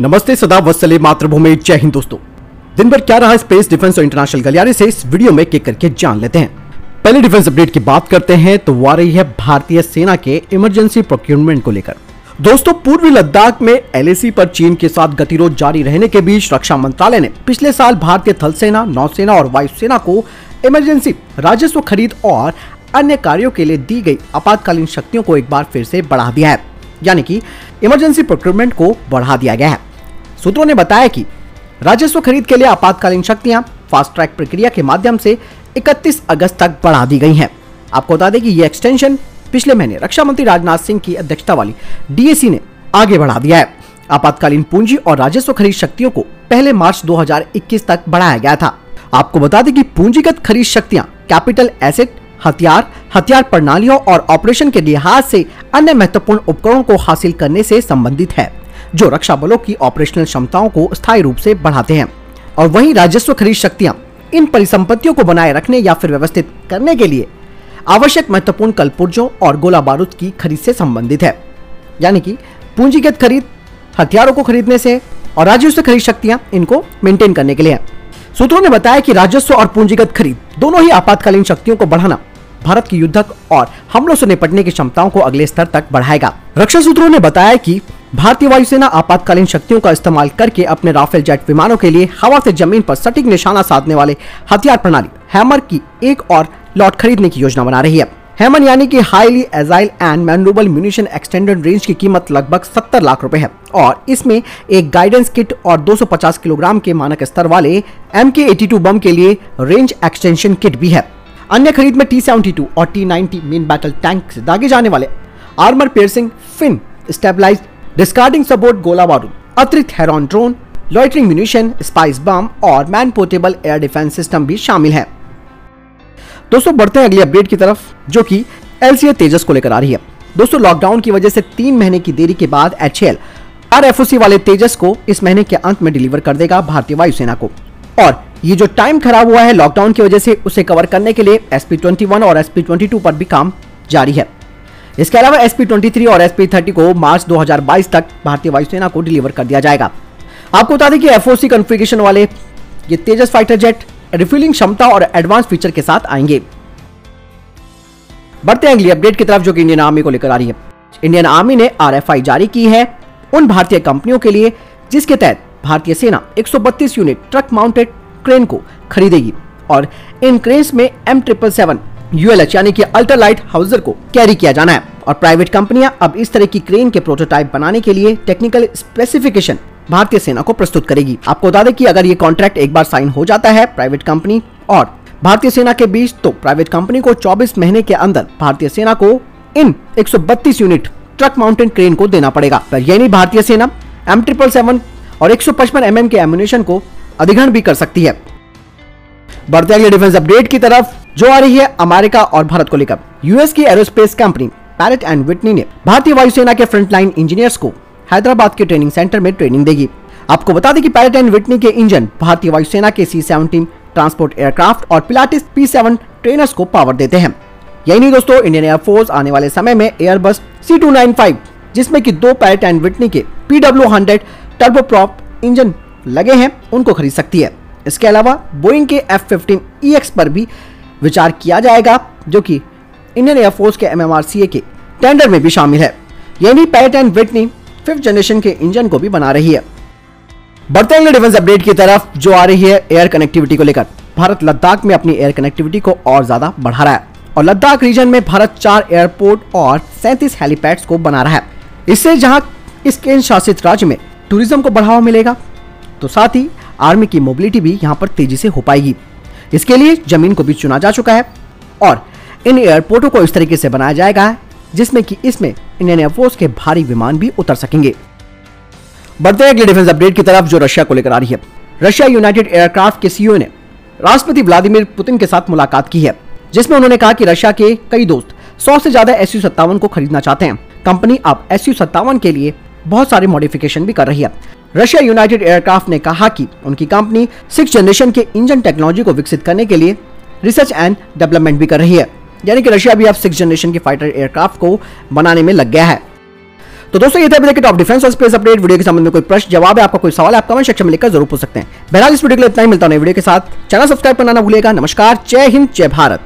नमस्ते सदा वत्सले मातृभूमि। जय हिंद दोस्तों। दिन भर क्या रहा स्पेस डिफेंस और इंटरनेशनल गलियारे से इस वीडियो में किक करके जान लेते हैं। पहले डिफेंस अपडेट की बात करते हैं तो वो आ रही है भारतीय सेना के इमरजेंसी प्रोक्योरमेंट को लेकर। दोस्तों, पूर्वी लद्दाख में एलएसी पर चीन के साथ गतिरोध जारी रहने के बीच रक्षा मंत्रालय ने पिछले साल भारतीय थल सेना, नौसेना और वायुसेना को इमरजेंसी, राजस्व खरीद और अन्य कार्यों के लिए दी गई आपातकालीन शक्तियों को एक बार फिर से बढ़ा दिया है। यानी कि इमरजेंसी प्रोक्योरमेंट को बढ़ा दिया गया है। सूत्रों ने बताया कि राजस्व खरीद के लिए आपातकालीन शक्तियाँ फास्ट ट्रैक प्रक्रिया के माध्यम से 31 अगस्त तक बढ़ा दी गई हैं। आपको बता दें कि यह एक्सटेंशन पिछले महीने रक्षा मंत्री राजनाथ सिंह की अध्यक्षता वाली डीएसी ने आगे बढ़ा दिया है। आपातकालीन पूंजी और राजस्व खरीद शक्तियों को पहले मार्च 2021 तक बढ़ाया गया था। आपको बता दें कि पूंजीगत खरीद शक्तियाँ कैपिटल एसेट हथियार हथियार प्रणालियों और ऑपरेशन के लिहाज से अन्य महत्वपूर्ण उपकरणों को हासिल करने से संबंधित है। जो रक्षा बलों की ऑपरेशनल क्षमताओं को स्थायी रूप से बढ़ाते हैं और वहीं राजस्व खरीद शक्तियाँ, इन परिसंपत्तियों को बनाए रखने या फिर व्यवस्थित करने के लिए आवश्यक महत्वपूर्ण कलपुर्जों और गोला बारूद की खरीद से संबंधित है। यानी कि पूंजीगत खरीद, हथियारों को खरीदने से और राजस्व खरीद शक्तियाँ इनको मेंटेन करने के लिए सूत्रों ने बताया कि राजस्व और पूंजीगत खरीद दोनों ही आपातकालीन शक्तियों को बढ़ाना भारत की युद्धक और हमलों से निपटने की क्षमताओं को अगले स्तर तक बढ़ाएगा। रक्षा सूत्रों ने बताया कि भारतीय वायुसेना आपातकालीन शक्तियों का इस्तेमाल करके अपने राफेल जेट विमानों के लिए हवा से ज़मीन पर सटीक निशाना साधने वाले हथियार प्रणाली, हैमर की एक और लॉट खरीदने की योजना बना रही है। हेमन यानी कि highly agile and manoeuvrable munition extended range की कीमत लगभग 70 लाख रुपए है। और इसमें एक गाइडेंस किट और 250 किलोग्राम के मानक स्तर वाले एम के एटी बम के लिए रेंज एक्सटेंशन किट भी है। अन्य खरीद में टी सेवेंटी और T ninety main battle tank से दागे जाने वाले armour piercing fin stabilize discarding support गोला बारूद अतिरिक्त Heron drone loitering munition Spice bomb और man portable air defence system भी शामिल है। दोस्तों, बढ़ते हैं अगली अपडेट की तरफ़, जो कि एलसीए तेजस को लेकर आ रही है। दोस्तों लॉकडाउन की वजह से तीन महीने की देरी के बाद एच एल वाले तेजस को इस महीने के अंत में डिलीवर कर देगा भारतीय वायुसेना को। और ये जो टाइम खराब हुआ है लॉकडाउन की वजह से उसे कवर करने के लिए एस पी और एस पी पर भी काम जारी है। इसके अलावा एस और एस को मार्च 2022 तक भारतीय वायुसेना को डिलीवर कर दिया जाएगा। आपको बता दें कि एफओसी कॉन्फ़िगरेशन वाले ये तेजस फाइटर जेट रिफ्यूलिंग क्षमता और एडवांस फीचर के साथ आएँगे। बढ़ते हैं अगली अपडेट की तरफ़, जो कि इंडियन आर्मी को लेकर आ रही है। इंडियन आर्मी ने आरएफआई जारी की है उन भारतीय कंपनियों के लिए, जिसके तहत भारतीय सेना 132 यूनिट ट्रक माउंटेड क्रेन को खरीदेगी और इन क्रेन में एम ट्रिपल सेवन यूएलएच, यानी कि अल्ट्रा लाइट हाउसर को कैरी किया जाना है। और प्राइवेट कंपनियाँ अब इस तरह की क्रेन के प्रोटोटाइप बनाने के लिए टेक्निकल स्पेसिफिकेशन भारतीय सेना को प्रस्तुत करेगी। आपको बता दें कि अगर ये कॉन्ट्रैक्ट एक बार साइन हो जाता है प्राइवेट कंपनी और भारतीय सेना के बीच तो प्राइवेट कंपनी को 24 महीने के अंदर भारतीय सेना को इन 132 यूनिट ट्रक माउंटेन क्रेन को देना पड़ेगा। पर यानी भारतीय सेना, एम ट्रिपल सेवन और एक सौ mm के एम्यूनेशन को अधिग्रहण भी कर सकती है। बढ़ते डिफेंस अपडेट की तरफ़। जो आ रही है अमेरिका और भारत को लेकर। यूएस की aerospace company Pratt and Whitney ने भारतीय वायुसेना के फ्रंटलाइन इंजीनियर्स को हैदराबाद के ट्रेनिंग सेंटर में ट्रेनिंग देगी। आपको बता दें कि पैरेट एंड विटनी के इंजन भारतीय वायुसेना के सी सेवनटीन ट्रांसपोर्ट एयरक्राफ्ट और पिलाटिस पी सेवन ट्रेनर्स को पावर देते हैं। यही नहीं दोस्तों इंडियन एयरफोर्स आने वाले समय में Airbus C two nine five जिसमें कि दो पैरेट एंड विटनी के P W hundred turboprop engine लगे हैं, उनको खरीद सकती है। इसके अलावा बोइंग के एफ़ फिफ्टीन ई एक्स पर भी विचार किया जाएगा, जो कि इंडियन एयरफोर्स के एमएमआरसीए के टेंडर में भी शामिल है। यानी Pratt and Whitney fifth generation के इंजन को भी बना रही है। बढ़ते हैं डिफेंस अपडेट की तरफ़, जो आ रही है एयर कनेक्टिविटी को लेकर। भारत लद्दाख में अपनी एयर कनेक्टिविटी को और ज़्यादा बढ़ा रहा है और लद्दाख रीजन में भारत चार एयरपोर्ट और सैंतीस हेलीपैड्स को बना रहा है। इससे जहाँ इस केंद्र शासित राज्य में टूरिज़्म को बढ़ावा मिलेगा तो साथ ही आर्मी की मोबिलिटी भी यहाँ पर तेज़ी से हो पाएगी। इसके लिए ज़मीन को भी चुना जा चुका है और इन एयरपोर्टों को इस तरीके से बनाया जाएगा जिसमें कि इसमें इंडियन एयरफोर्स के भारी विमान भी उतर सकेंगे। बढ़ते अगले डिफेंस अपडेट की तरफ़, जो रशिया को लेकर आ रही है। रशिया यूनाइटेड एयरक्राफ्ट के सीईओ ने राष्ट्रपति व्लादिमीर पुतिन के साथ मुलाकात की है, जिसमें उन्होंने कहा कि रशिया के कई दोस्त सौ से ज़्यादा एस को खरीदना चाहते हैं। कंपनी अब एस के लिए बहुत सारे मॉडिफिकेशन भी कर रही है। रशिया यूनाइटेड एयरक्राफ्ट ने कहा कि उनकी कंपनी सिक्स जनरेशन के इंजन टेक्नोलॉजी को विकसित करने के लिए रिसर्च एंड डेवलपमेंट भी कर रही है। यानी कि रशिया भी अब सिक्स जनरेशन के फाइटर एयरक्राफ्ट को बनाने में लग गया है। तो दोस्तों, ये थे टॉप डिफेंस और स्पेस अपडेट वीडियो के संबंध में कोई प्रश्न, जवाब है आपका कोई सवाल, आप कमेंट सेक्शन में लिखकर ज़रूर पूछ सकते हैं। बहरहाल, इस वीडियो के लिए इतना ही। मिलता है वीडियो के साथ। चैनल सब्सक्राइब करना ना नमस्कार। जय हिंद, जय भारत।